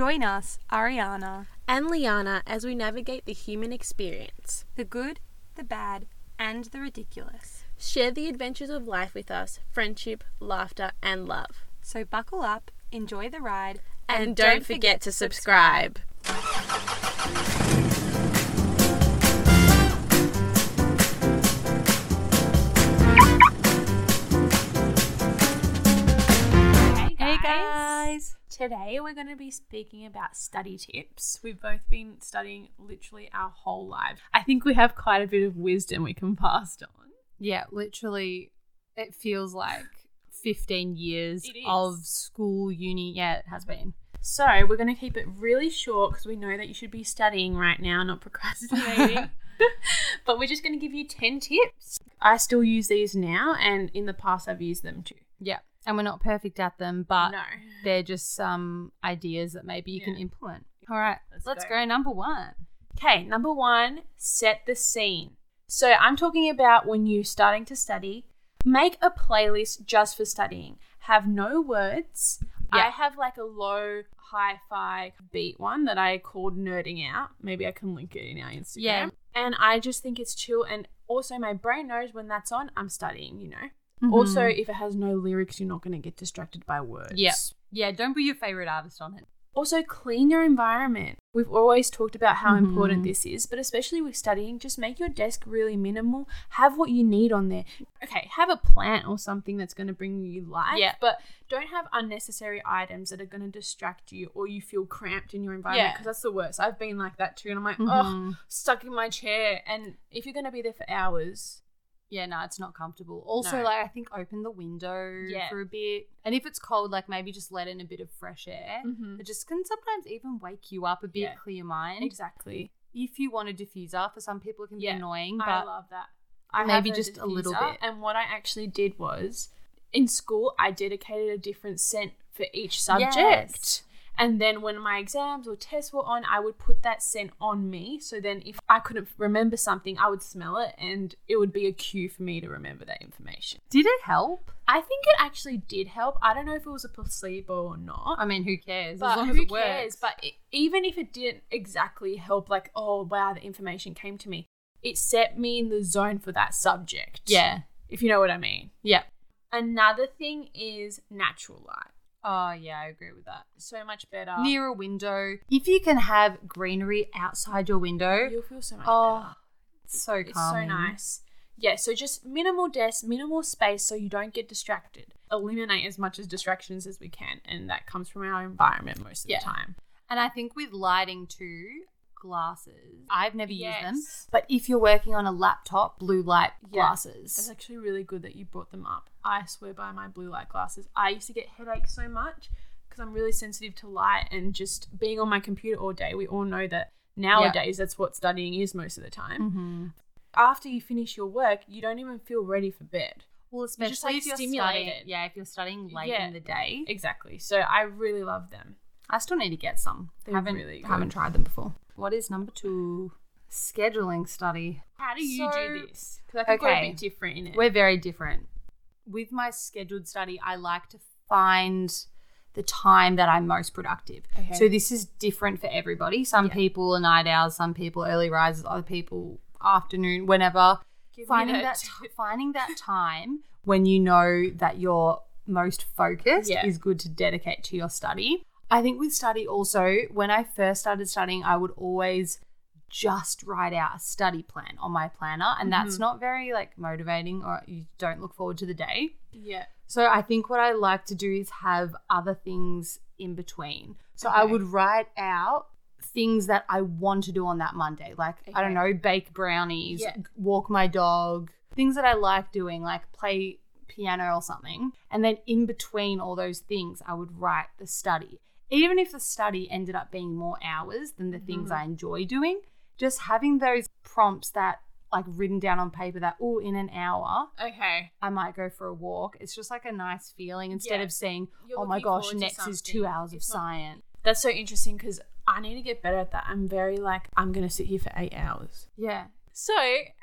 Join us, Ariana, and Liana as we navigate the human experience. the good, the bad, and the ridiculous. Share the adventures of life with us friendship, laughter, and love. So buckle up, enjoy the ride, And, don't, forget, to subscribe. Hey Today we're going to be speaking about study tips. We've both been studying literally our whole lives. I think we have quite a bit of wisdom we can pass on. Yeah, literally, it feels like 15 years of school, uni. Yeah, it has been. So we're going to keep it really short because we know that you should be studying right now, not procrastinating. but we're just going to give you 10 tips. I still use these now, and in the past I've used them too. Yeah. And we're not perfect at them, but no. they're just some ideas that maybe you can implement. All right, Let's let's, go. go. Number one. Okay, number one, set the scene. So I'm talking about when you're starting to study, make a playlist just for studying. Have no words. Yeah. I have like a low hi-fi beat one that I called Nerding Out. Maybe I can link it in our Instagram. Yeah. And I just think it's chill and also my brain knows when that's on, I'm studying, you know. Mm-hmm. Also, if it has no lyrics, you're not going to get distracted by words. Yeah. Yeah, don't put your favorite artist on it. Also, clean your environment. We've always talked about how Mm-hmm. important this is, but especially with studying, just make your desk really minimal. Have what you need on there. Okay, have a plant or something that's going to bring you life. Yeah. But don't have unnecessary items that are going to distract you or you feel cramped in your environment Yeah. because that's the worst. I've been like that too. And I'm like, Mhm. oh, stuck in my chair. And if you're going to be there for hours, Yeah, no, it's not comfortable. Also, No. like I think open the window Yeah. for a bit, and if it's cold, like maybe just let in a bit of fresh air. Mhm. It just can sometimes even wake you up a bit, Yeah. clear your mind. exactly. If you want a diffuser, for some people it can Yeah, be annoying, but I love that. I maybe just a little bit. And what I actually did was in school, I dedicated a different scent for each subject. Yes. And then when my exams or tests were on, I would put that scent on me. So then if I couldn't remember something, I would smell it and it would be a cue for me to remember that information. did it help? I think it actually did help. I don't know if it was a placebo or not. I mean, who cares? But as long who as it cares? But it, even if it didn't exactly help, like, oh wow, the information came to me, it set me in the zone for that subject. yeah, if you know what I mean. yeah. Another thing is natural light. Oh yeah, I agree with that. So much better. Near a window, if you can have greenery outside your window, you'll feel so much oh, better. it's so calm. It's so nice. Yeah, so just minimal desk, minimal space so you don't get distracted. Eliminate as much as distractions as we can, and that comes from our environment most of Yeah. the time. And I think with lighting too, glasses. I've never used them, but if you're working on a laptop, blue light Yeah. glasses. It's actually really good that you brought them up. I swear by my blue light glasses. I used to get headaches so much because I'm really sensitive to light and just being on my computer all day. We all know that nowadays that's what studying is most of the time. hmm After you finish your work, you don't even feel ready for bed. Well, just, especially like, if you're stimulated. studying. Yeah, if you're studying late Yeah. in the day. Exactly. So I really love them. I still need to get some. They're haven't really good. haven't tried them before. What is number two? Scheduling study. How do you So- do this? Because I think we're a okay. bit different in it. We're very different. With my scheduled study, I like to find the time that I'm most productive. Okay. So this is different for everybody. Some Yeah. people are night owls, some people early risers, other people afternoon, whenever. Give me finding that that t- finding that time when you know that you're most focused Yeah. is good to dedicate to your study. I think with study also, when I first started studying, I would always just write out a study plan on my planner, and that's Mm-hmm. not very like motivating, or you don't look forward to the day. yeah. So I think what I like to do is have other things in between. So I would write out things that I want to do on that Monday. Like, I don't know, bake brownies, Yeah. walk my dog, things that I like doing, like play piano or something. And then in between all those things, I would write the study. Even if the study ended up being more hours than the things mm. I enjoy doing, just having those prompts that like written down on paper that, oh, in an hour, Okay. I might go for a walk. It's just like a nice feeling instead Yeah. of saying, You're oh my gosh, next is two hours of not- science. That's so interesting because I need to get better at that. I'm very like, I'm going to sit here for eight hours. Yeah. So,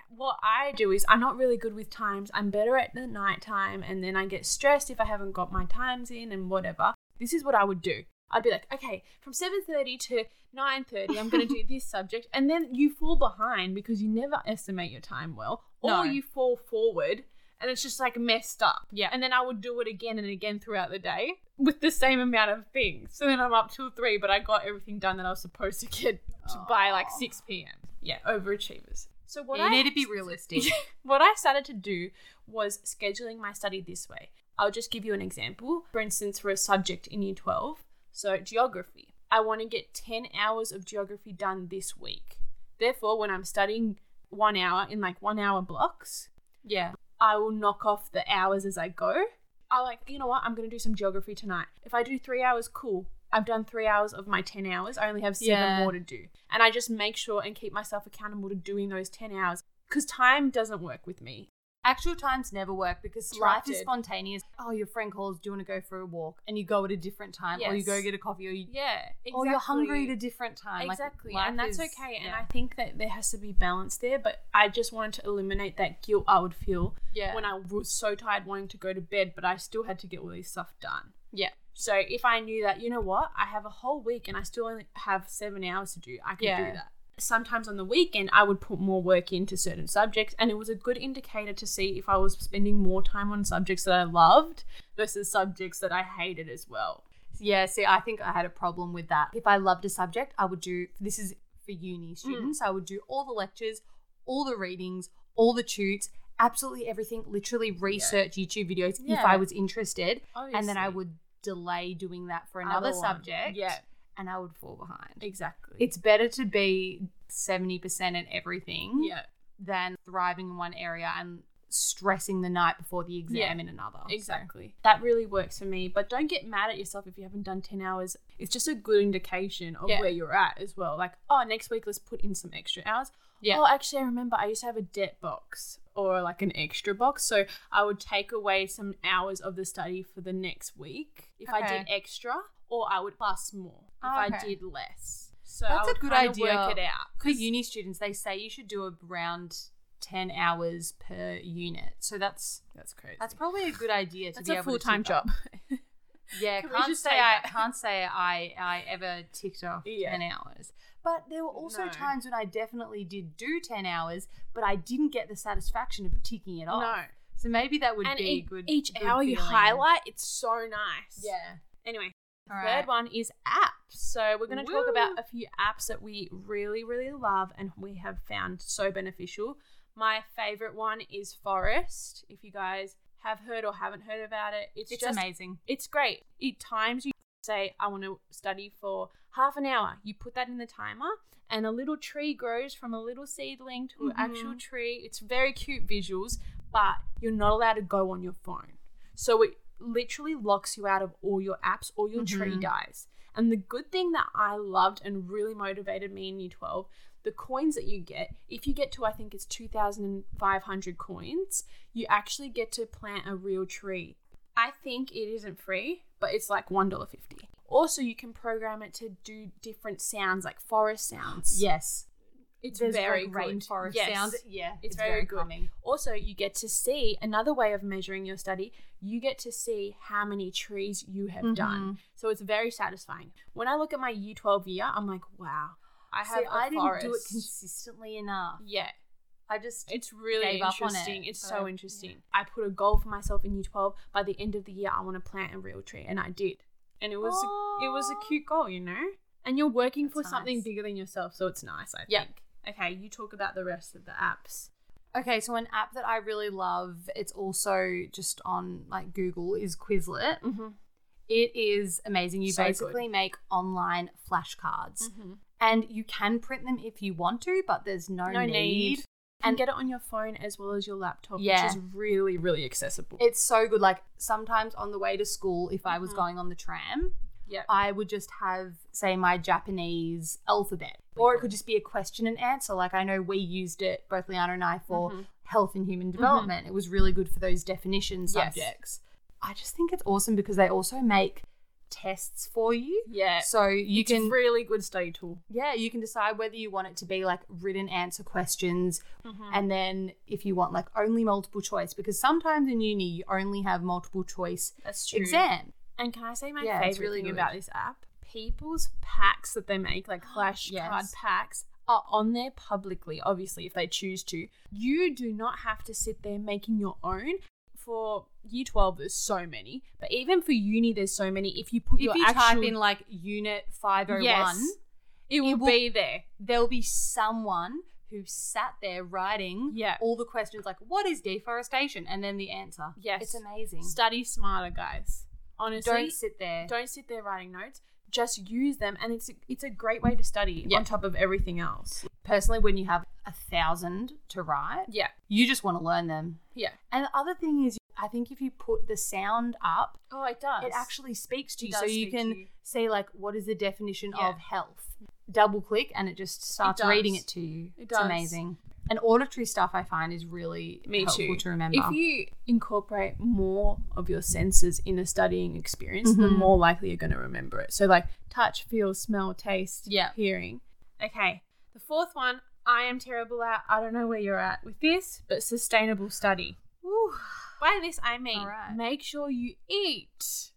what I do is, I'm not really good with times. I'm better at the night time, and then I get stressed if I haven't got my times in and whatever. This is what I would do I'd be like, okay, from 7.30 to 9.30, I'm going to do this subject. And then you fall behind because you never estimate your time well. No. Or you fall forward and it's just like messed up. Yeah. And then I would do it again and again throughout the day with the same amount of things. So then I'm up till 3, but I got everything done that I was supposed to get to by like 6 p.m. Yeah, overachievers. So what you I need to be realistic. what I started to do was scheduling my study this way. I'll just give you an example. For instance, for a subject in year 12, so geography, I want to get 10 hours of geography done this week. Therefore, when I'm studying one hour in like one hour blocks, yeah. I will knock off the hours as I go. I like, you know what, I'm going to do some geography tonight. If I do three hours, cool. I've done three hours of my 10 hours. I only have seven Yeah. more to do. And I just make sure and keep myself accountable to doing those 10 hours because time doesn't work with me. Actual times never work because life is spontaneous. Oh, your friend calls, do you want to go for a walk? And you go at a different time, or you go get a coffee, or you, Yeah, exactly. or you're hungry at a different time. Exactly, life and that's is- okay. And. I think that there has to be balance there. But I just wanted to eliminate that guilt I would feel yeah, when I was so tired wanting to go to bed, but I still had to get all this stuff done. yeah, So if I knew that, you know what, I have a whole week and I still only have seven hours to do, I could Yeah. do that. Sometimes on the weekend, I would put more work into certain subjects, and it was a good indicator to see if I was spending more time on subjects that I loved versus subjects that I hated as well. yeah. See, I think I had a problem with that. If I loved a subject, I would do. This is for Mm. uni students. I would do all the lectures, all the readings, all the tutes, absolutely everything. Literally research YouTube videos if I was interested, and then I would delay doing that for another subject. Yeah, and I would fall behind. exactly. It's better to be 70% in everything yeah. than thriving in one area and stressing the night before the exam Yeah, in another. So- Exactly. That really works for me. But don't get mad at yourself if you haven't done 10 hours. It's just a good indication of Yeah. where you're at as well. Like, oh, next week, let's put in some extra hours. Yeah. Oh, actually, I remember I used to have a debt box or like an extra box. So I would take away some hours of the study for the next week if I did extra, or I would plus more if Oh, I did less. So That's a good idea. Work it out. For uni students, they say you should do around 10 hours per unit. So that's That's crazy. that's probably a good idea to That's be a able to full time job. Yeah, Can can't say I can't say I I ever ticked off Yeah. 10 hours. But there were also No. times when I definitely did do 10 hours, but I didn't get the satisfaction of ticking it off. no. So maybe that would and be e- good. each good hour you highlight, it's so nice. Yeah. Anyway, All third right. one is apps. So we're going to talk about a few apps that we really, really love and we have found so beneficial. My favorite one is Forest. If you guys have heard or haven't heard about it, it's, It's just amazing. it's great. It times you say, I want to study for half an hour. You put that in the timer, and a little tree grows from a little seedling to an actual Mhm. tree. It's very cute visuals, but you're not allowed to go on your phone. So it literally locks you out of all your apps, all your tree Mhm. dies. And the good thing that I loved and really motivated me in year 12 the coins that you get, if you get to, I think it's 2,500 coins, you actually get to plant a real tree. I think it isn't free, but it's like $1.50. Also, you can program it to do different sounds, like forest sounds. Yes. It's There's very like good. rainforest Yes. sound. Yeah. It's, very, good. calming. Also, you get to see another way of measuring your study. You get to see how many trees you have done. Mm-hmm. So it's very satisfying. When I look at my year 12 year, I'm like, wow, I have See, I didn't do it consistently enough. Yeah, I just it's really Gave up on interesting. it, It's so interesting. I put a goal for myself in year 12. By the end of the year, I want to plant a real tree, and I did. And it was a, it was a cute goal, you know. And you're working for That's something bigger than yourself, so it's nice. I Yep. think. Okay, you talk about the rest of the apps. Okay, so an app that I really love, it's also just on like Google, is Quizlet. Mm-hmm. It is amazing. You So good. basically make online flashcards Mm-hmm. and you can print them if you want to, but there's no, No need. need. And- get it on your phone as well as your laptop, Yeah. which is really, really accessible. It's so good. Like sometimes on the way to school, if I was Mhm. going on the tram, yeah. I would just have, say, my Japanese alphabet. Or it could just be a question and answer. Like I know we used it, both Liana and I, for Mhm. health and human development. It was really good for those definition subjects. Yes. I just think it's awesome because they also make tests for you. Yeah. So you it's can a really good study tool. yeah, you can decide whether you want it to be like written answer questions Mm-hmm. and then if you want like only multiple choice because sometimes in uni you only have multiple choice That's true. exam. And can I say my Yeah, favorite really thing good. about this app? people's packs that they make, like flashcard Yes. packs, are on there publicly, obviously, if they choose to. You do not have to sit there making your own. For year 12, there's so many. But even for uni, there's so many. If you put If your you actual, type in like unit 501, Yes. it will, will- be there. there'll be someone who sat there writing Yeah. all the questions like, what is deforestation? And then the answer. Yes. It's amazing. Study smarter, guys. Honestly, Don't sit there. don't sit there writing notes. Just use them, and it's a, it's a great way to study Yeah. on top of everything else. Personally, when you have a thousand to write, Yeah, you just want to learn them. yeah. And the other thing is, I think if you put the sound up, Oh, it does. it actually speaks to It you. So you can you. say, like, what is the definition Yeah. of health? Double click and it just starts does. reading it to you. It it's amazing. And auditory stuff I find is really Me helpful too. to remember. If you incorporate more of your senses in a studying experience, the Mhm. more likely you're going to remember it. So, like touch, feel, smell, taste, Yeah. hearing. Okay. The fourth one, I am terrible at. I don't know where you're at with this, but sustainable study. By this, I mean right. make sure you eat.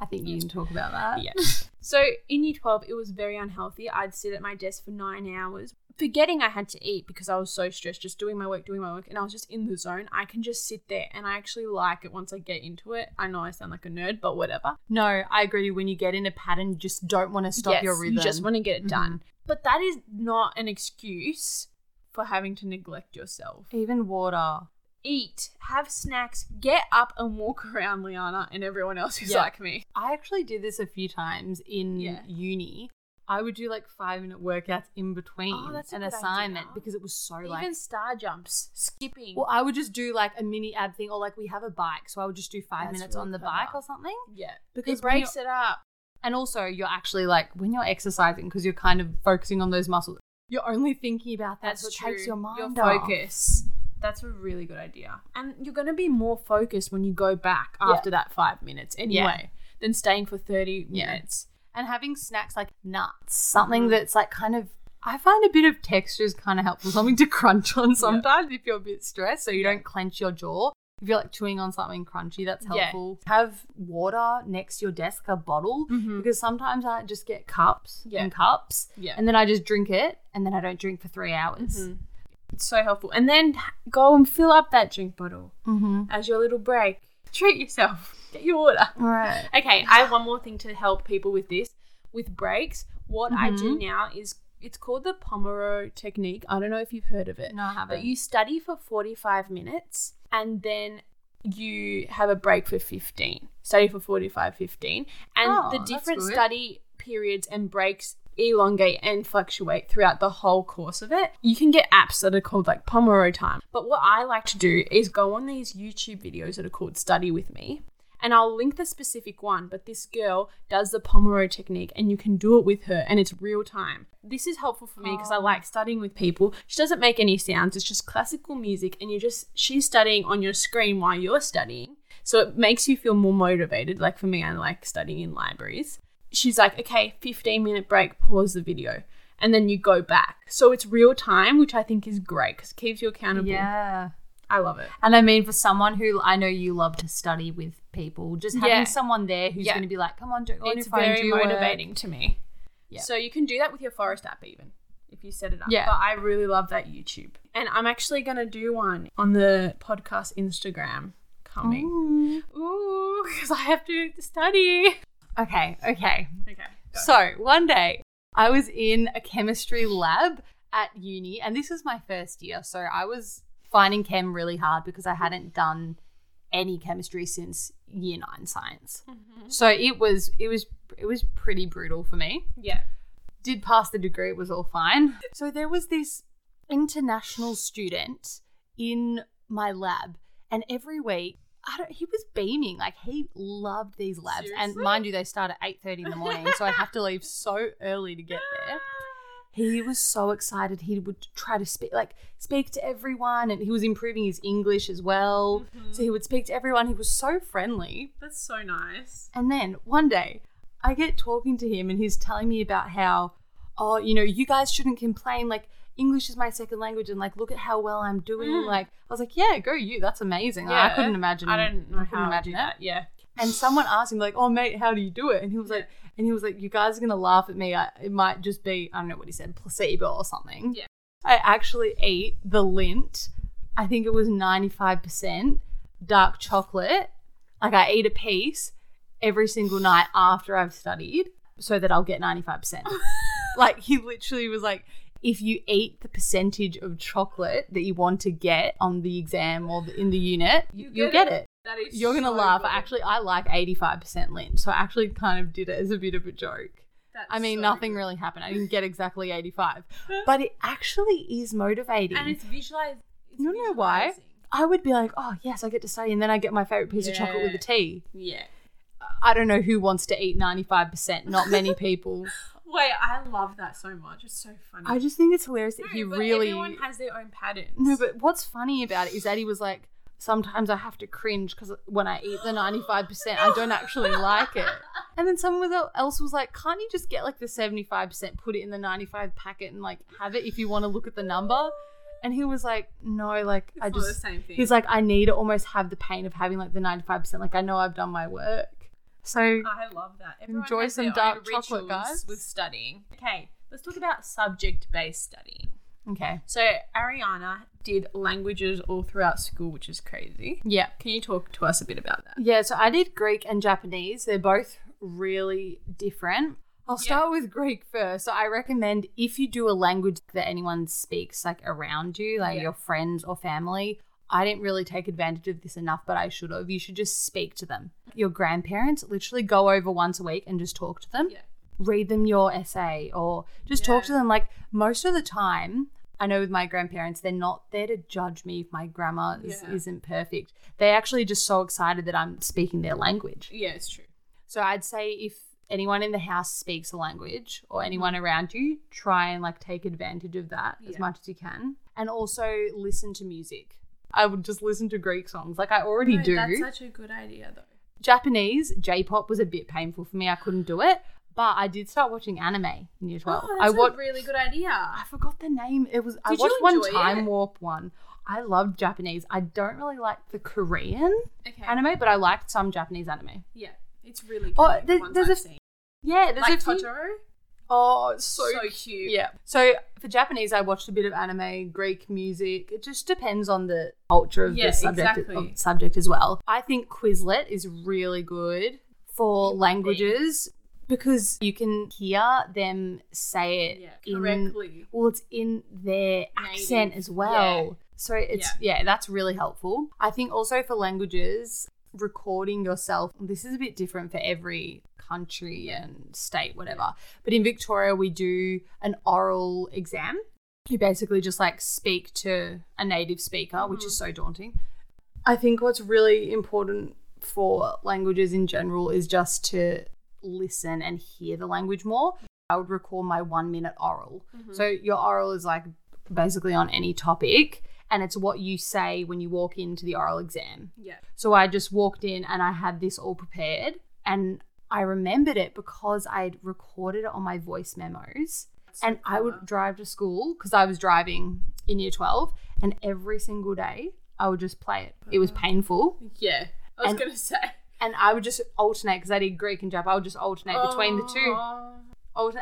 I think you can talk about that. Yeah. so in year 12, it was very unhealthy. I'd sit at my desk for nine hours, forgetting I had to eat because I was so stressed, just doing my work, doing my work, and I was just in the zone. I can just sit there and I actually like it once I get into it. I know I sound like a nerd, but whatever. No, I agree. When you get in a pattern, you just don't want to stop Yes, your rhythm. You just want to get it done. Mm-hmm. But that is not an excuse for having to neglect yourself. Even water. Eat, have snacks, get up and walk around, Liana, and everyone else who's Yeah. like me. I actually did this a few times in Yeah. uni. I would do like five minute workouts in between Oh, that's a an good assignment idea. because it was so like. Even star jumps, skipping. Well, I would just do like a mini ab thing, or like we have a bike, so I would just do five That's minutes really on the clever. bike or something. yeah, Because it when breaks it up. And also, you're actually like when you're exercising because you're kind of focusing on those muscles. You're only thinking about that, so it takes your mind your off. focus. That's a really good idea. And you're going to be more focused when you go back Yeah. after that five minutes anyway than staying for 30 Yeah. minutes. And having snacks like nuts, something Mhm. that's like kind of. I find a bit of texture is kind of helpful, something to crunch on sometimes if you're a bit stressed, so you don't clench your jaw. If you're like chewing on something crunchy, that's Yeah. helpful. Have water next to your desk, a bottle, Mhm. because sometimes I just get cups Yeah. and cups, Yeah. and then I just drink it, and then I don't drink for three hours. Mhm. It's so helpful. And then go and fill up that drink bottle Mm-hmm. as your little break. Treat yourself. Get your water. All right. Okay, I have one more thing to help people with this. With breaks, what I do Mhm. now is it's called the Pomodoro technique. I don't know if you've heard of it. No, I haven't. But you study for 45 minutes and then you have a break for 15. Study for 45, 15. And Oh, the different study periods and breaks elongate and fluctuate throughout the whole course of it. You can get apps that are called like Pomodoro time. But what I like to do is go on these YouTube videos that are called Study With Me. And I'll link the specific one, but this girl does the Pomodoro technique and you can do it with her and it's real time. This is helpful for me because I Oh. like studying with people. She doesn't make any sounds, it's just classical music and you're just, she's studying on your screen while you're studying. So it makes you feel more motivated. Like for me, I like studying in libraries. She's like, okay, 15 minute break, pause the video. And then you go back. So it's real time, which I think is great because it keeps you accountable. Yeah. I love it. And I mean, for someone who I know you love to study with people, just having Yeah. someone there who's Yeah. going to be like, "Come on, do, go on it's your phone, very do your work." motivating to me. Yeah. So you can do that with your Forest app even if you set it up. Yeah. But I really love that YouTube. And I'm actually going to do one on the podcast Instagram coming. Ooh. Ooh, because I have to study. Okay, okay. Okay. So one day I was in a chemistry lab at uni, and this was my first year. So I was finding chem really hard because I hadn't done any chemistry since year nine science. Mm-hmm. So it was it was it was pretty brutal for me. yeah. did pass the degree, it was all fine. So there was this international student in my lab, and every week, I don't, he was beaming like he loved these labs. And mind you, they start at eight thirty in the morning, so I have to leave so early to get there. He was so excited. He would try to speak like speak to everyone, and he was improving his English as well. So he would speak to everyone. He was so friendly. That's so nice. And then one day, I get talking to him, and he's telling me about how, oh, you know, you guys shouldn't complain. Like, English is my second language, and like, look at how well I'm doing. Mm. Like, I was like, yeah, go you. That's amazing. Yeah, I couldn't imagine. I don't know I couldn't how imagine that. that. Yeah. And someone asked him like, "Oh mate, how do you do it?" And he was like, and he was like, "You guys are gonna laugh at me. I, it might just be I don't know what he said, placebo or something." Yeah. I actually ate the Lindt. I think it was ninety five percent dark chocolate. Like I eat a piece every single night after I've studied, so that I'll get ninety five percent. Like he literally was like, if you eat the percentage of chocolate that you want to get on the exam or the, in the unit, you, You will get get it. That is You're gonna so laugh. good. Actually, I like 85% Lindt, so I actually kind of did it as a bit of a joke. That's I mean, so nothing good. really happened. I didn't get exactly 85, but it actually is motivating. And it's visualized. You know why? I would be like, oh yes, I get to study, and then I get my favorite piece of chocolate with Yeah. the tea. Yeah. I don't know who wants to eat 95%. Not many people. Wait, I love that so much. It's so funny. I just think it's hilarious that No, he really. Everyone has their own patterns. No, but what's funny about it is that he was like, sometimes I have to cringe because when I eat the 95%, I don't actually like it. And then someone else was like, can't you just get like the 75%, put it in the 95 packet and like have it if you want to look at the number? And he was like, no, like I It's the just, same thing. he's like, I need to almost have the pain of having like the 95%. Like I know I've done my work. So I love that. Everyone Enjoy some dark chocolate, guys. With studying. Okay, let's talk about subject-based studying. Okay. So Ariana did languages all throughout school, which is crazy. Yeah. Can you talk to us a bit about that? Yeah, so I did Greek and Japanese. They're both really different. I'll start with Greek first. So I recommend if you do a language that anyone speaks like around you, like Yeah. your friends or family, I didn't really take advantage of this enough, but I should have. You should just speak to them. Your grandparents literally go over once a week and just talk to them. Yeah. Read them your essay or just talk to them. Like most of the time, I know with my grandparents, they're not there to judge me if my grammar is, Yeah. isn't perfect. They're actually just so excited that I'm speaking their language. Yeah, it's true. So I'd say if anyone in the house speaks a language or mm-hmm. anyone around you, try and like take advantage of that as much as you can. And also listen to music. I would just listen to Greek songs like I already No, do. That's such a good idea, though. Japanese, J pop was a bit painful for me. I couldn't do it. But I did start watching anime in year 12. Oh, I that's watched a really good idea. I forgot the name. It was I Did watched one Time it? Warp one. I loved Japanese. I don't really like the Korean Okay. anime, but I liked some Japanese anime. Yeah, it's really Oh, cute. there- the there's I've a- seen. Yeah, there's Like a few- Totoro. Oh, it's so, So cute. cute. Yeah. So for Japanese, I watched a bit of anime, Greek music. It just depends on the culture of Yeah, the subject, exactly. of subject as well. I think Quizlet is really good for languages because you can hear them say it Yeah, in correctly. well, it's in their accent as well. yeah. So it's yeah. that's really helpful. I think also for languages, recording yourself. This is a bit different for every country and state, whatever. But in Victoria, we do an oral exam. You basically just like speak to a native speaker, which is mm-hmm. so daunting. I think what's really important for languages in general is just to listen and hear the language more. I would record my one minute oral. Mm-hmm. So your oral is like basically on any topic and it's what you say when you walk into the oral exam. Yeah. So I just walked in and I had this all prepared and I remembered it because I'd recorded it on my voice memos. and I would drive to school because I was driving in year 12 and every single day I would just play it. It was uh-huh. painful. Yeah. I was gonna say. And I would just alternate because I did Greek and Jap. I would just alternate between the two. Oh.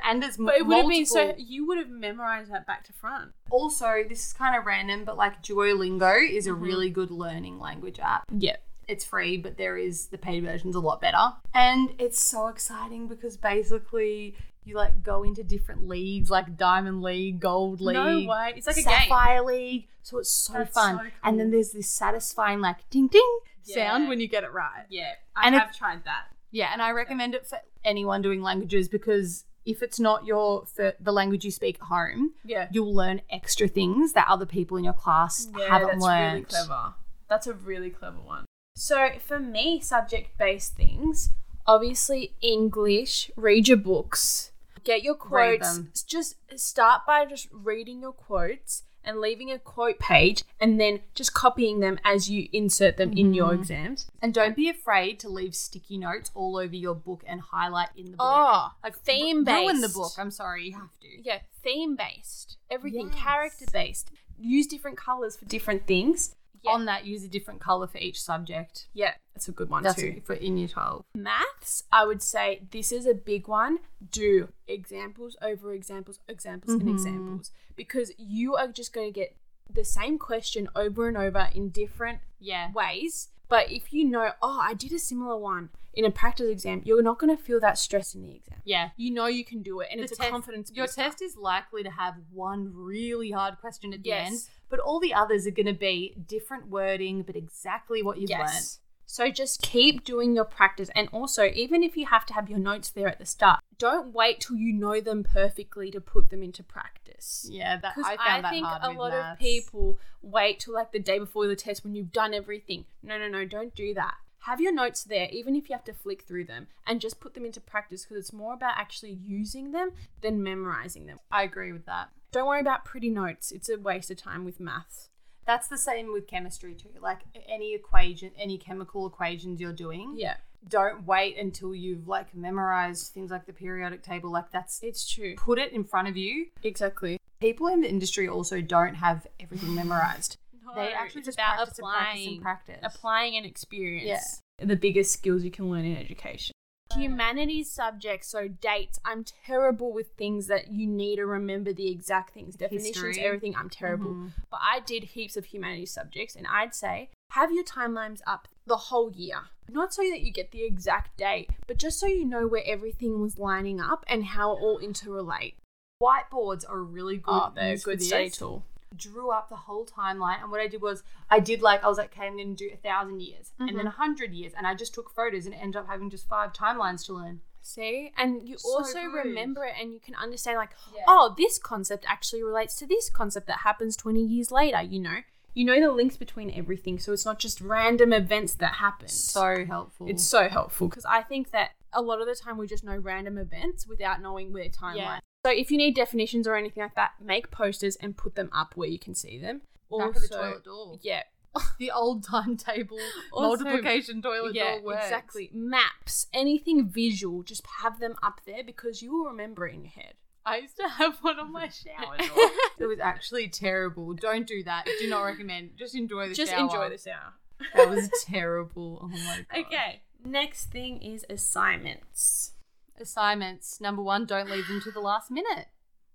And there's But it would have been so you would have memorized that back to front. Also, this is kind of random, but like Duolingo is Mm-hmm. a really good learning language app. Yeah. It's free, but there is the paid version's a lot better. And it's so exciting because basically you like go into different leagues like Diamond League, Gold League. No way. It's like a game. Sapphire League. So it's so That's fun. so And then there's this satisfying like ding ding sound when you get it right. Yeah. I And it- have tried that. Yeah, and I recommend it for anyone doing languages because if it's not your the language you speak at home, Yeah. you'll learn extra things that other people in your class Yeah, haven't that's learned. really clever. That's a really clever one. So for me, subject-based things, obviously English. Read your books. Get your quotes. Just start by just reading your quotes and leaving a quote page, and then just copying them as you insert them in your Mm-hmm. exams. And don't be afraid to leave sticky notes all over your book and highlight in the book. Oh, like theme ru- ruin the based. book. I'm sorry, you have to. Yeah, theme based. Everything Yes. character based. Use different colors for different things. Yeah. on that use a different color for each subject. Yeah, that's a good one That's too. for in year 12. Maths, I would say this is a big one. Do examples over examples, examples, and Mhm. examples because you are just going to get the same question over and over in different Yeah. ways. But if you know, oh, I did a similar one in a practice exam, you're not going to feel that stress in the exam. Yeah. You know you can do it, and The it's test- a confidence. Your test is likely to have one really hard question at the end, but all the others are going to be different wording, but exactly what you've learned. So just keep doing your practice. And also, even if you have to have your notes there at the start, don't wait till you know them perfectly to put them into practice. Yeah, that I I, found that think hard a lot maths. of people wait till like the day before the test when you've done everything. No, no, no, don't do that. Have your notes there, even if you have to flick through them, and just put them into practice because it's more about actually using them than memorizing them. I agree with that. Don't worry about pretty notes, it's a waste of time with maths. That's the same with chemistry too. Like any equation, any chemical equations you're doing, Yeah, don't wait until you've like memorized things like the periodic table. Like that's it's true. put it in front of you. Exactly. People in the industry also don't have everything memorized. they actually just about practice and practice applying, and practice. applying an experience. Yeah. The biggest skills you can learn in education. Humanities subjects, so dates. I'm terrible with things that you need to remember the exact things, definitions, History. everything. I'm terrible. Mhm. But I did heaps of humanities subjects, and I'd say have your timelines up the whole year. Not so that you get the exact date, but just so you know where everything was lining up and how it all interrelate. Whiteboards are a really good. Oh, they're a good study tool. Drew up the whole timeline, and what I did was I did like I was like, okay, I'm going to do a thousand years, and Mm-hmm. then a hundred years, and I just took photos and ended up having just five timelines to learn. See? And you So also remember it and you can understand, like, Yeah. oh, this concept actually relates to this concept that happens 20 years later, you know? You know the links between everything, so it's not just random events that happen. So helpful. it's so helpful because I think that a lot of the time we just know random events without knowing their timeline. Yeah. So if you need definitions or anything like that, make posters and put them up where you can see them. Back of the toilet door. Yeah. the old timetable Also- multiplication toilet yeah, door works. exactly. Maps, anything visual, just have them up there because you will remember it in your head. I used to have one on my shower door. it was actually terrible. Don't do that. Do not recommend. Just enjoy the Just shower. Just enjoy the hour. That was terrible. Oh my god. Okay. Next thing is assignments. Assignments. Number one, don't leave them to the last minute.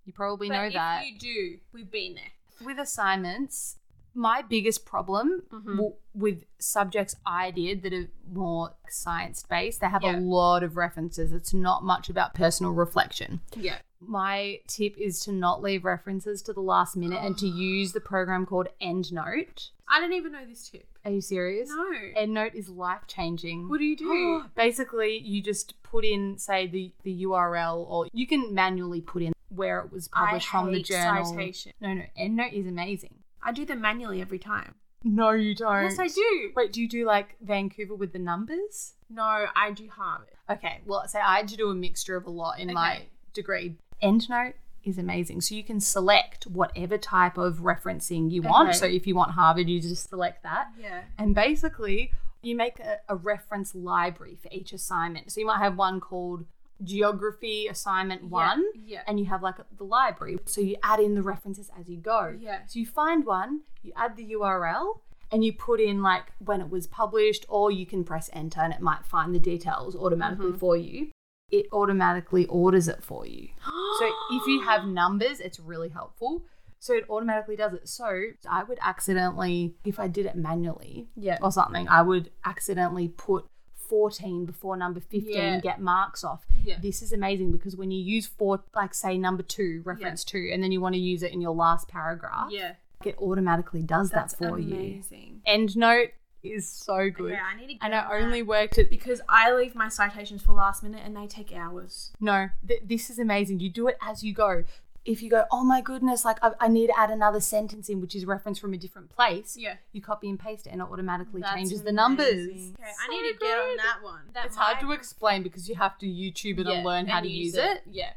You probably know But that. If you do, we've been there. with assignments, my biggest problem Mhm. w- with subjects I did that are more science based, they have Yeah. a lot of references. It's not much about personal reflection. Yeah. My tip is to not leave references to the last minute and to use the program called EndNote. I didn't even know this tip. Are you serious? No. EndNote is life changing. What do you do? Basically, you just put in, say, the, the URL, or you can manually put in where it was published from the journal. citation. No, no, EndNote is amazing. I do them manually every time. No, you don't. Yes, I do. Wait, do you do like Vancouver with the numbers? No, I do Harvard. Okay, well, say I had to do a mixture of a lot in my Okay. degree. EndNote is amazing. So you can select whatever type of referencing you want. So if you want Harvard, you just select that. Yeah. And basically, you make a, a reference library for each assignment. So you might have one called Geography Assignment One, Yeah. and you have like the library. So you add in the references as you go. Yeah. So you find one, you add the URL, and you put in like when it was published, or you can press enter and it might find the details automatically Mm-hmm. for you. It automatically orders it for you. So if you have numbers, it's really helpful. So it automatically does it. So I would accidentally, if I did it manually Yeah. or something, I would accidentally put 14 before number 15 Yeah. get marks off. Yeah. This is amazing because when you use four, like say number two, reference two, and then you want to use it in your last paragraph, Yeah. it automatically does That's that for you. amazing. EndNote is so good. Okay, I need to and I that. only worked it because I leave my citations for last minute and they take hours. No, th- this is amazing. You do it as you go. If you go, oh my goodness, like I, I need to add another sentence in, which is referenced from a different place. Yeah. You copy and paste it, and it automatically That's changes the numbers. amazing. Okay, I need to get on that one. That It's hard to might- explain because you have to YouTube it Yeah, and learn how and to use it. Yeah.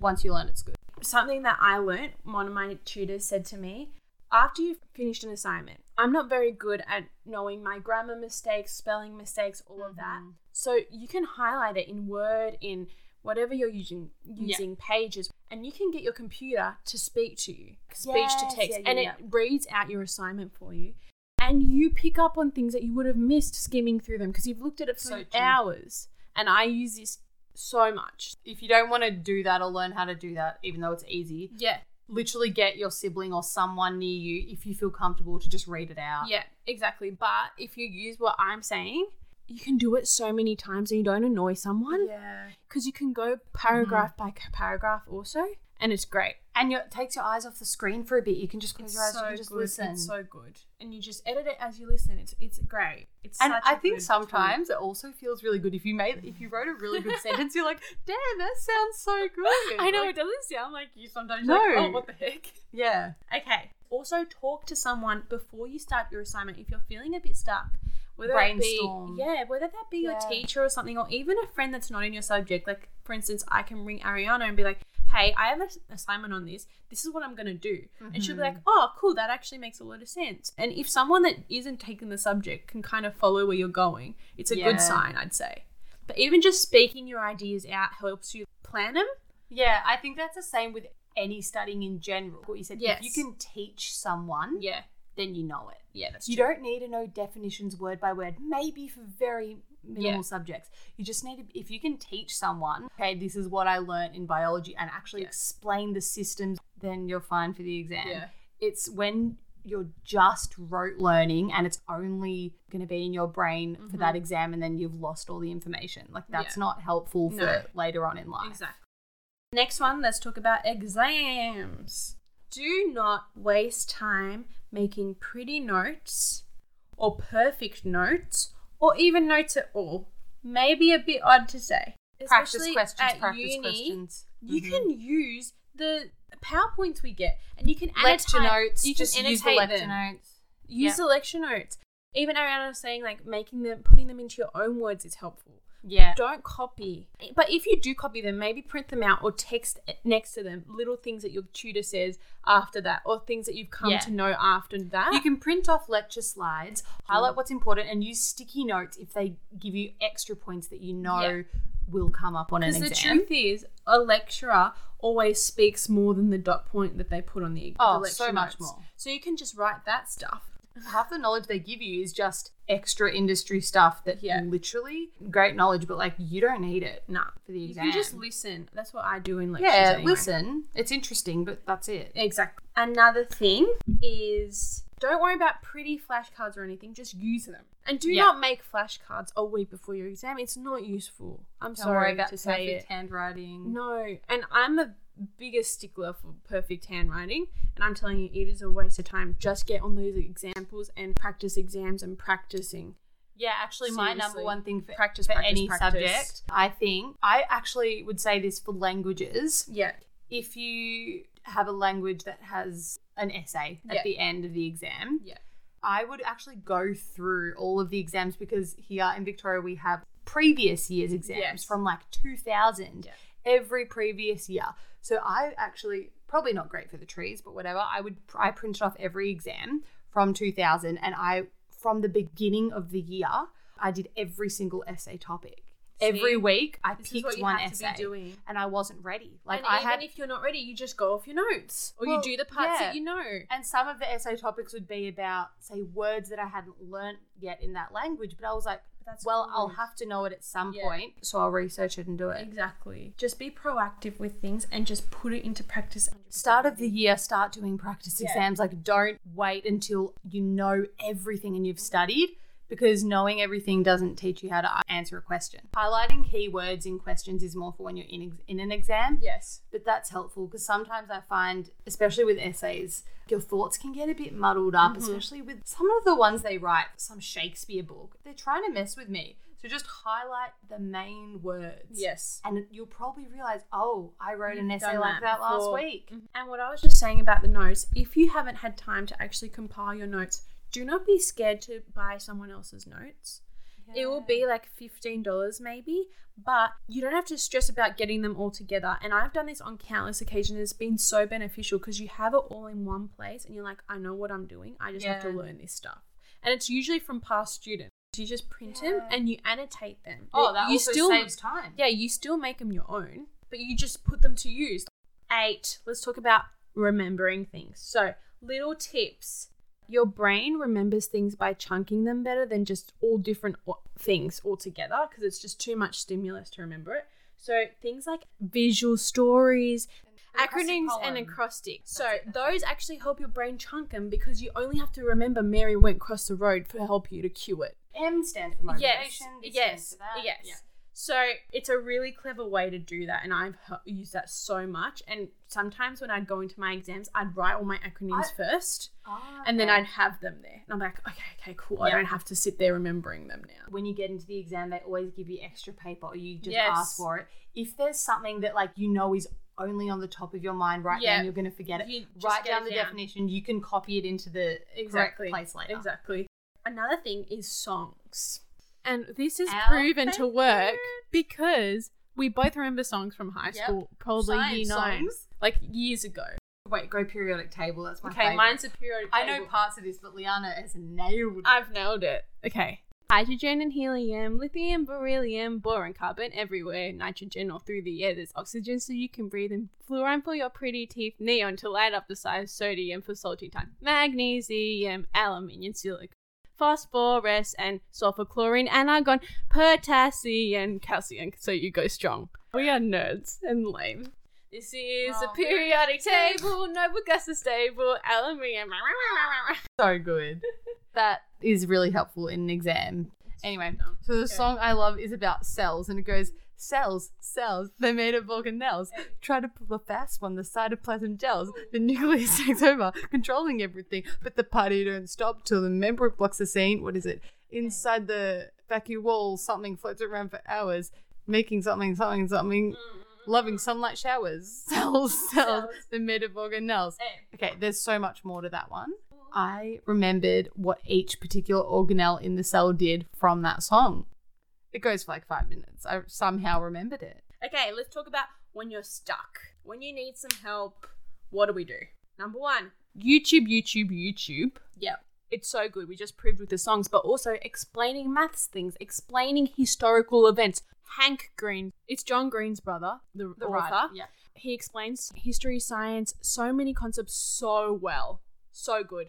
Once you learn, it's good. something that I learnt, one of my tutors said to me, after you've finished an assignment, I'm not very good at knowing my grammar mistakes, spelling mistakes, all of that. Mm-hmm. So you can highlight it in Word, in whatever you're using, using pages, and you can get your computer to speak to you, speech Yes, to text, yeah, yeah, and yeah. it reads out your assignment for you. and you pick up on things that you would have missed skimming through them because you've looked at it for So hours. And I use this so much. If you don't want to do that or learn how to do that, even though it's easy, Yeah. literally get your sibling or someone near you if you feel comfortable to just read it out. Yeah, exactly. But if you use what I'm saying, you can do it so many times and you don't annoy someone Yeah. because you can go paragraph mm-hmm. by paragraph also, and it's great. And your, it takes your eyes off the screen for a bit. You can just close your eyes. you can just good. listen. It's so good, and you just edit it as you listen. It's it's great. It's and I think sometimes it also feels really good if you made if you wrote a really good sentence. You're like, damn, that sounds so good. I know Like, it doesn't sound like you sometimes. No. Like, oh, what the heck? Yeah. Okay. Also, talk to someone before you start your assignment if you're feeling a bit stuck. Whether Brainstorm. It be, yeah, whether that be your teacher or something, or even a friend that's not in your subject. Like, for instance, I can ring Ariana and be like, hey, I have an assignment on this. This is what I'm going to do. And she'll be mm-hmm. like, oh, cool. That actually makes a lot of sense. And if someone that isn't taking the subject can kind of follow where you're going, it's a Yeah. good sign, I'd say. But even just speaking your ideas out helps you plan them. Yeah, I think that's the same with any studying in general. What you said, Yes. if you can teach someone, Yeah. Then you know it. Yeah, that's You true. don't need to know definitions word by word, maybe for very minimal Yeah. subjects. You just need to, if you can teach someone, okay, this is what I learned in biology and actually Yeah. explain the systems, then you're fine for the exam. Yeah. It's when you're just rote learning and it's only going to be in your brain for that exam and then you've lost all the information. Like, that's Mm-hmm. Yeah. not helpful for No. later on in life. Exactly. Next one, let's talk about exams. Do not waste time making pretty notes or perfect notes or even notes at all. Maybe a bit odd to say. Practice questions, at practice uni, questions. You Mhm. can use the PowerPoints we get and you can add lecture notes. You can just use the lecture them. notes. Use Yep. the lecture notes. Even Ariana was saying like making them, putting them into your own words is helpful Yeah. don't copy. But if you do copy them, maybe print them out or text next to them little things that your tutor says after that or things that you've come Yeah. to know after that. You can print off lecture slides, highlight what's important, and use sticky notes if they give you extra points that you know Yeah. will come up on an exam. because the truth is, a lecturer always speaks more than the dot point that they put on the, Oh, the lecture so much notes. more. So you can just write that stuff. Half the knowledge they give you is just extra industry stuff that Yeah. literally great knowledge, but like you don't need it Nah, for the exam. you can just listen. That's what I do in lectures. yeah, anyway. listen. It's interesting, but that's it. Exactly. Another thing is don't worry about pretty flashcards or anything, just use them. And do Yeah. not make flashcards a week before your exam. It's not useful. I'm Don't sorry about to say it. handwriting. No, and I'm the biggest stickler for perfect handwriting, and I'm telling you, it is a waste of time. Just get on those examples and practice exams and practicing. Yeah, actually, my number one thing for, Practice, for practice, any practice. subject, I think, I actually would say this for languages. Yeah, if you have a language that has an essay at Yeah. the end of the exam, Yeah. I would actually go through all of the exams because here in Victoria we have previous year's exams Yes. from like 2000 Yeah. every previous year. So I actually probably not great for the trees, but whatever. I would I printed off every exam from 2000 and I from the beginning of the year I did every single essay topic. Every week I picked what you one have to be essay doing. and I wasn't ready. Like and I even had if you're not ready, you just go off your notes or Well, you do the parts yeah. that you know. and some of the essay topics would be about, say, words that I hadn't learnt yet in that language. But I was like, That's well, I'll have to know it at some Yeah. point, so I'll research it and do it. Exactly. Just be proactive with things and just put it into practice. Start of the year, start doing practice Yeah. exams. Like, don't wait until you know everything and you've studied. Because knowing everything doesn't teach you how to answer a question. Highlighting keywords in questions is more for when you're in, ex- in an exam. Yes. but that's helpful because sometimes I find, especially with essays, your thoughts can get a bit muddled up, mm-hmm. especially with some of the ones they write, some Shakespeare book. They're trying to mess with me. So just highlight the main words. Yes. And you'll probably realize, oh, I wrote an essay like that that last week. Mm-hmm. And what I was just saying about the notes, if you haven't had time to actually compile your notes, do not be scared to buy someone else's notes. It will be like $15 maybe, but you don't have to stress about getting them all together. And I've done this on countless occasions. It's been so beneficial because you have it all in one place and you're like, I know what I'm doing. I just have to learn this stuff. And it's usually from past students. You just print them and you annotate them. Oh, that you also saves time. yeah, you still make them your own, but you just put them to use. Eight, let's talk about remembering things. So, little tips. Your brain remembers things by chunking them better than just all different things all together because it's just too much stimulus to remember it. So things like visual stories, acronyms and acrostics. So those actually help your brain chunk them because you only have to remember Mary went across the road to help you to cue it. M stands for motivation. Yes, yes, that. yes. So it's a really clever way to do that, and I've used that so much. And sometimes when I'd go into my exams, I'd write all my acronyms I- first, Ah, and then. I'd have them there. And I'm like, okay, okay, cool. I don't have to sit there remembering them now. when you get into the exam, they always give you extra paper or you just Yes. ask for it. If there's something that like you know is only on the top of your mind right now and you're going to forget it, You write down it the down. definition. You can copy it into the Exactly. correct place later. Exactly. Another thing is songs. And this is Our proven to work because we both remember songs from high Yep. school, probably Science year nine, songs. like years ago. Wait, go periodic table. That's my Okay, favorite. mine's a periodic I know parts of this, but Liana has nailed it. I've nailed it. Okay. Hydrogen and helium, lithium, beryllium, boron, carbon everywhere, nitrogen all through the air. There's oxygen so you can breathe, and fluorine for your pretty teeth, neon to light up the size, sodium for salty time, magnesium, aluminium, silicon, phosphorus, and sulfur, chlorine, and argon, potassium, calcium, so you go strong. We are nerds and lame. This is Oh, a periodic table, noble gas is stable, aluminium. so good. that is really helpful in an exam. Anyway, so the song I love is about cells, and it goes cells, cells. They're made of organelles. Try to pull a fast one. The cytoplasm gels. The nucleus takes over, controlling everything. But the party don't stop till the membrane blocks the scene. What is it? Inside the vacuum wall, something floats around for hours, making something, something, something. Mm-hmm. Loving sunlight showers. Cells, cells. They're made of organelles. Okay, there's so much more to that one. I remembered what each particular organelle in the cell did from that song. It goes for like five minutes. I somehow remembered it. Okay, let's talk about when you're stuck. When you need some help, what do we do? Number one, YouTube, YouTube, YouTube. Yep. It's so good. We just proved with the songs, but also explaining maths things, explaining historical events. Hank Green, it's John Green's brother, the, The author. writer, yeah. He explains history, science, so many concepts so well. So good.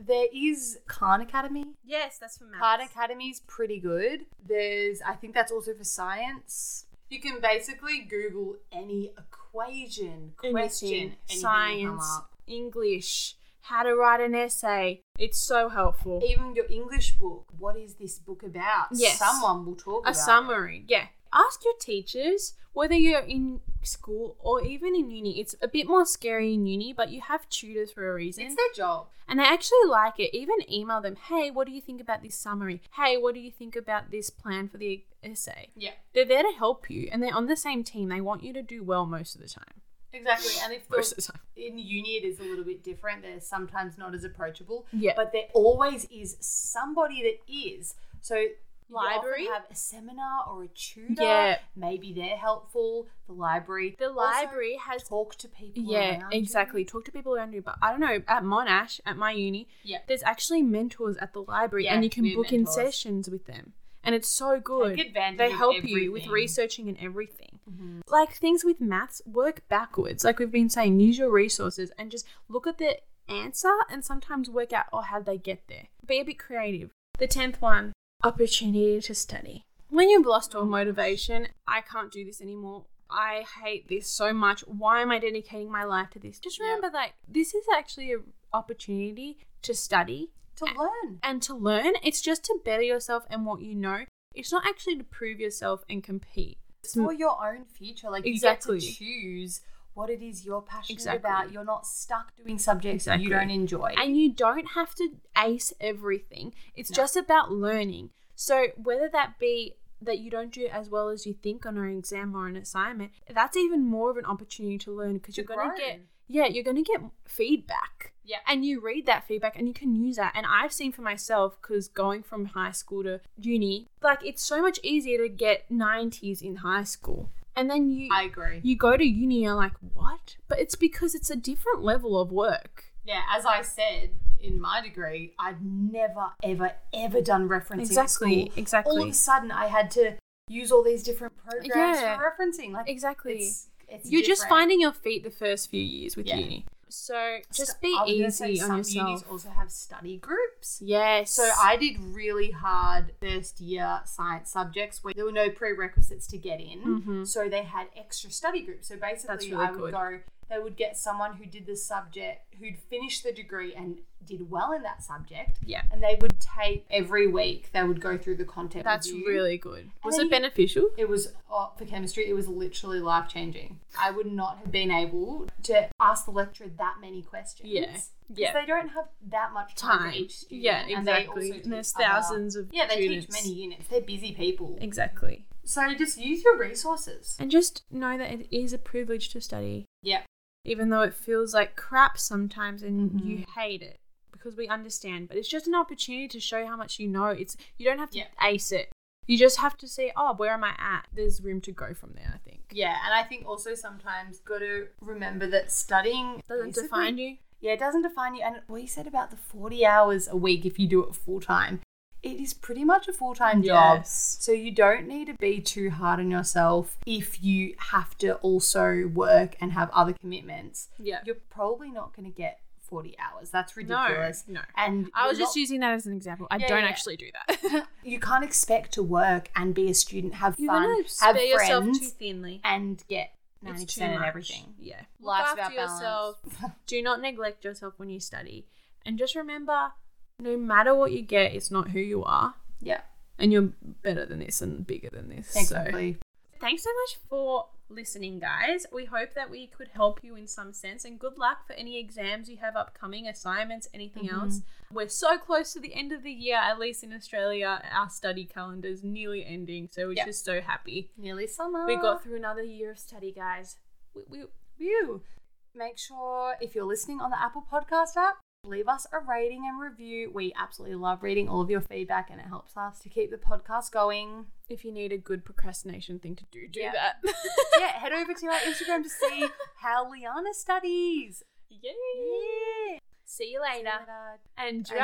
There is Khan Academy. Yes, that's for maths. Khan Academy is pretty good. There's, I think that's also for science. You can basically Google any equation, question, Anything, anything science. English, how to write an essay. It's so helpful. Even your English book. What is this book about? Yes. Someone will talk a about it. summary. Yeah. Ask your teachers whether you're in school or even in uni. It's a bit more scary in uni, but you have tutors for a reason. It's their job. and they actually like it. Even email them, hey, what do you think about this summary? Hey, what do you think about this plan for the essay? Yeah. They're there to help you and they're on the same team. They want you to do well most of the time. Exactly. And if Most the, of the time. in uni it is a little bit different, they're sometimes not as approachable. Yeah. But there always is somebody that is. So Library? have a seminar or a tutor. Yeah. Maybe they're helpful. The library. The Also, library has talk to people. Yeah, around you. exactly. Talk to people around you. But I don't know, at Monash, at my uni, Yeah. there's actually mentors at the library Yeah, and you can book in sessions with them. And it's so good. They help you with researching and everything. Mm-hmm. Like things with maths, work backwards. Like we've been saying, use your resources and just look at the answer and sometimes work out oh how they get there. Be a bit creative. The tenth one, opportunity to study. When you've lost all motivation, I can't do this anymore. I hate this so much. Why am I dedicating my life to this? Just remember that this is actually an opportunity to study To learn. and to learn. It's just to better yourself and what you know. It's not actually to prove yourself and compete. It's for your own future. Like Exactly. you get to choose what it is you're passionate Exactly. about. You're not stuck doing subjects that you don't enjoy. And you don't have to ace everything. It's No. just about learning. So whether that be that you don't do as well as you think on an exam or an assignment, that's even more of an opportunity to learn because you're going to get yeah, you're going to get feedback. Yeah. And you read that feedback and you can use that. And I've seen for myself cuz going from high school to uni, like it's so much easier to get 90s in high school. And then you I agree. you go to uni you're like, "What?" But it's because it's a different level of work. Yeah, as I said in my degree, I'd never, ever, ever done referencing Exactly, school. exactly. All of a sudden, I had to use all these different programs Yeah. for referencing. Like Exactly. It's, it's You're just finding your feet the first few years with Yeah. uni. So just be I was gonna say easy on some yourself. Unis also have study groups. yes. So I did really hard first year science subjects where there were no prerequisites to get in. Mhm. So they had extra study groups. So basically, really I would good. go. They would get someone who did the subject, who'd finished the degree and did well in that subject, Yeah. and they would take every week. They would go through the content. That's you. really good. Was it you- beneficial? It was oh, for chemistry. It was literally life changing. I would not have been able to ask the lecturer that many questions. Yeah. Yeah. They don't have that much time, Time. for each student. Yeah, and they exactly. also And there's other- thousands of Yeah, they teach many units. They're busy people. Exactly. So just use your resources. And just know that it is a privilege to study, Yeah. Even though it feels like crap sometimes and Mhm. you hate it because we understand. But it's just an opportunity to show how much you know. It's you don't have to Yeah. ace it. You just have to say, oh, where am I at? There's room to go from there. I think Yeah, and I think also sometimes got to remember that studying doesn't define you. Yeah, it doesn't define you. And what you said about the 40 hours a week if you do it full time, it is pretty much a full time job. Yes. So you don't need to be too hard on yourself if you have to also work and have other commitments. Yeah. You're probably not going to get 40 hours. That's ridiculous. no. And I was just not- using that as an example. I Yeah, don't yeah. actually do that. you can't expect to work and be a student, have You're fun, gonna have spare yourself friends, too thinly. and get It's 90% too in much. everything. Yeah. Life's Look after about yourself. Do not neglect yourself when you study. And just remember, no matter what you get, it's not who you are. yeah, And you're better than this and bigger than this. So thanks so much for listening, guys. We hope that we could help you in some sense. And good luck for any exams you have upcoming, assignments, anything Mm-hmm. else. We're so close to the end of the year, at least in Australia. Our study calendar is nearly ending. So we're Yep. just so happy. Nearly summer. We got through another year of study, guys. We, we, review. Make sure if you're listening on the Apple Podcast app, leave us a rating and review. We absolutely love reading all of your feedback and it helps us to keep the podcast going. if you need a good procrastination thing to do, do Yeah. that. yeah, head over to our Instagram to see how Liana studies. Yay! Yeah. See you later. later. And And drive